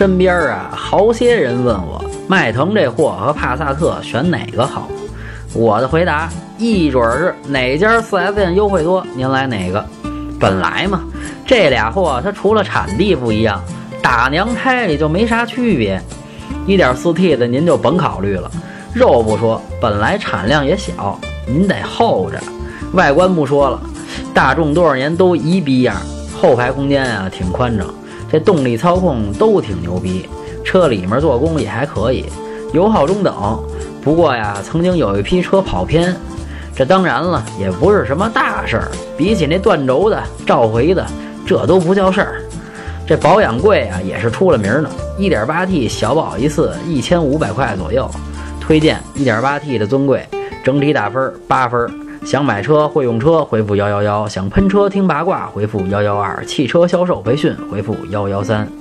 身边啊，好些人问我迈腾这货和帕萨特选哪个好。我的回答一准是哪家 4S 店优惠多，您来哪个。本来嘛，这俩货它除了产地不一样，打娘胎里就没啥区别。1.4T 的您就甭考虑了，肉不说，本来产量也小，您得候着。外观不说了，大众多少年都一逼样，后排空间啊挺宽敞，这动力操控都挺牛逼，车里面做工也还可以，油耗中等。不过呀，曾经有一批车跑偏，这当然了，也不是什么大事儿。比起那断轴的、召回的，这都不叫事儿。这保养贵啊，也是出了名的。1.8T 小保一次一千五百块左右，推荐 1.8T 的尊贵，整体打分八分。想买车会用车，回复幺幺幺；想喷车听八卦，回复幺幺二；汽车销售培训，回复幺幺三。